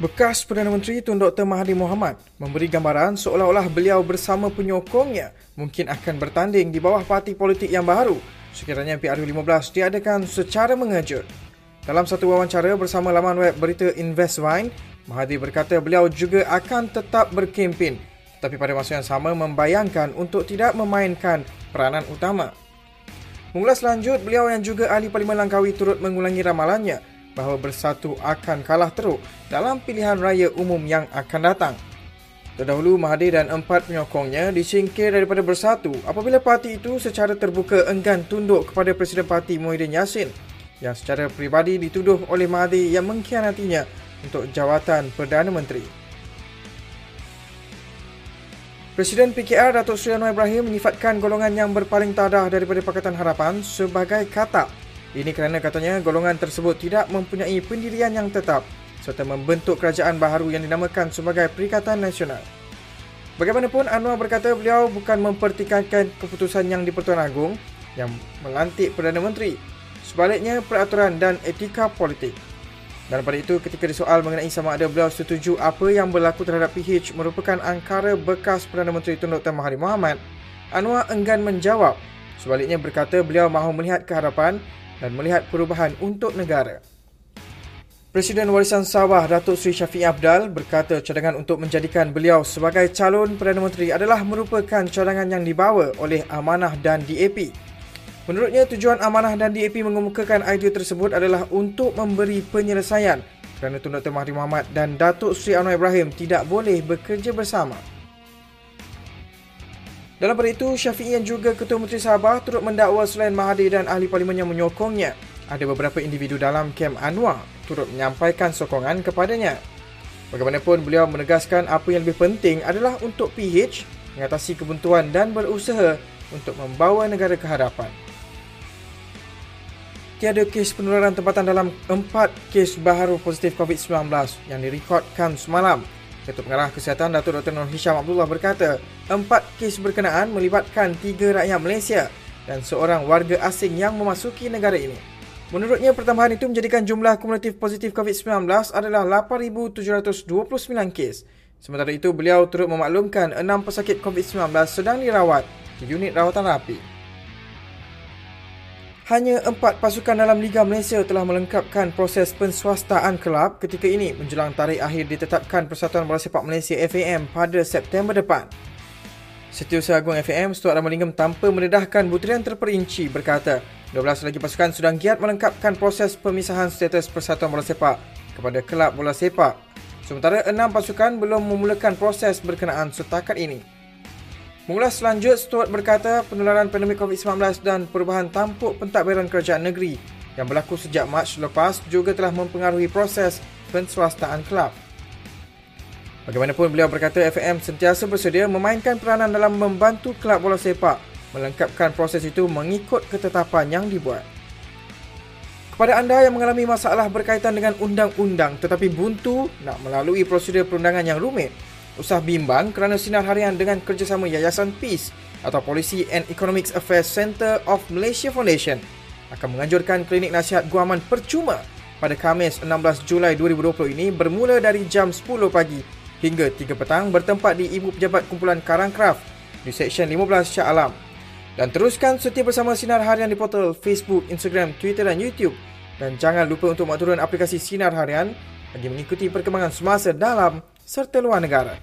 Bekas Perdana Menteri Tun Dr. Mahathir Mohamad memberi gambaran seolah-olah beliau bersama penyokongnya mungkin akan bertanding di bawah parti politik yang baru sekiranya PRU15 diadakan secara mengejut. Dalam satu wawancara bersama laman web berita InvestVine, Mahathir berkata beliau juga akan tetap berkempen tapi pada masa yang sama membayangkan untuk tidak memainkan peranan utama. Mengulas lanjut, beliau yang juga ahli Parlimen Langkawi turut mengulangi ramalannya bahawa Bersatu akan kalah teruk dalam pilihan raya umum yang akan datang. Terdahulu, Mahathir dan empat penyokongnya disingkir daripada Bersatu apabila parti itu secara terbuka enggan tunduk kepada Presiden Parti Muhyiddin Yassin yang secara peribadi dituduh oleh Mahathir yang mengkhianatinya untuk jawatan Perdana Menteri. Presiden PKR Datuk Seri Anwar Ibrahim menyifatkan golongan yang berpaling tadah daripada Pakatan Harapan sebagai katak ini kerana katanya golongan tersebut tidak mempunyai pendirian yang tetap serta membentuk kerajaan baharu yang dinamakan sebagai Perikatan Nasional. Bagaimanapun Anwar berkata beliau bukan mempertikaikan keputusan yang di-Pertuan Agong yang melantik Perdana Menteri. Sebaliknya peraturan dan etika politik. Dan pada itu ketika disoal mengenai sama ada beliau setuju apa yang berlaku terhadap PH merupakan angkara bekas Perdana Menteri Tun Dr. Mahathir Mohamad, Anwar enggan menjawab. Sebaliknya berkata beliau mahu melihat keharapan dan melihat perubahan untuk negara. Presiden Warisan Sabah Datuk Seri Syafiq Abdal berkata cadangan untuk menjadikan beliau sebagai calon Perdana Menteri adalah merupakan cadangan yang dibawa oleh Amanah dan DAP. Menurutnya tujuan Amanah dan DAP mengemukakan idea tersebut adalah untuk memberi penyelesaian kerana Tun Dr. Mahathir Mohamad dan Datuk Seri Anwar Ibrahim tidak boleh bekerja bersama. Dalam pada itu, Syafiq yang juga Ketua Menteri Sabah turut mendakwa selain Mahathir dan ahli parlimen yang menyokongnya, ada beberapa individu dalam kem Anwar turut menyampaikan sokongan kepadanya. Bagaimanapun, beliau menegaskan apa yang lebih penting adalah untuk PH mengatasi kebuntuan dan berusaha untuk membawa negara ke hadapan. Tiada kes penularan tempatan dalam empat kes baharu positif COVID-19 yang direkodkan semalam Ketua Pengarah Kesihatan Datuk Dr. Nur Hisham Abdullah berkata, empat kes berkenaan melibatkan tiga rakyat Malaysia dan seorang warga asing yang memasuki negara ini. Menurutnya, pertambahan itu menjadikan jumlah kumulatif positif COVID-19 adalah 8,729 kes. Sementara itu, beliau turut memaklumkan enam pesakit COVID-19 sedang dirawat di unit rawatan rapi. Hanya empat pasukan dalam Liga Malaysia telah melengkapkan proses penswastaan kelab ketika ini menjelang tarikh akhir ditetapkan Persatuan Bola Sepak Malaysia FAM pada September depan. Setiausaha Agung FAM Stuart Ramalingam tanpa mendedahkan butiran terperinci berkata 12 lagi pasukan sudah giat melengkapkan proses pemisahan status Persatuan Bola Sepak kepada kelab bola sepak. Sementara enam pasukan belum memulakan proses berkenaan setakat ini. Mengulas selanjut, Stuart berkata penularan pandemik COVID-19 dan perubahan tampuk pentadbiran kerajaan negeri yang berlaku sejak Mac lepas juga telah mempengaruhi proses penswastaan kelab. Bagaimanapun beliau berkata FAM sentiasa bersedia memainkan peranan dalam membantu kelab bola sepak melengkapkan proses itu mengikut ketetapan yang dibuat. Kepada anda yang mengalami masalah berkaitan dengan undang-undang tetapi buntu nak melalui prosedur perundangan yang rumit, usah bimbang kerana sinar harian dengan kerjasama Yayasan Peace atau Policy and Economics Affairs Center of Malaysia Foundation akan menganjurkan klinik nasihat guaman percuma pada Khamis 16 Julai 2020 ini bermula dari jam 10 pagi hingga 3 petang bertempat di Ibu Pejabat Kumpulan Karangcraft di Seksyen 15 Shah Alam. Dan teruskan setia bersama Sinar Harian di portal Facebook, Instagram, Twitter dan YouTube. Dan jangan lupa untuk mak turun aplikasi Sinar Harian bagi mengikuti perkembangan semasa dalam serta luar negara.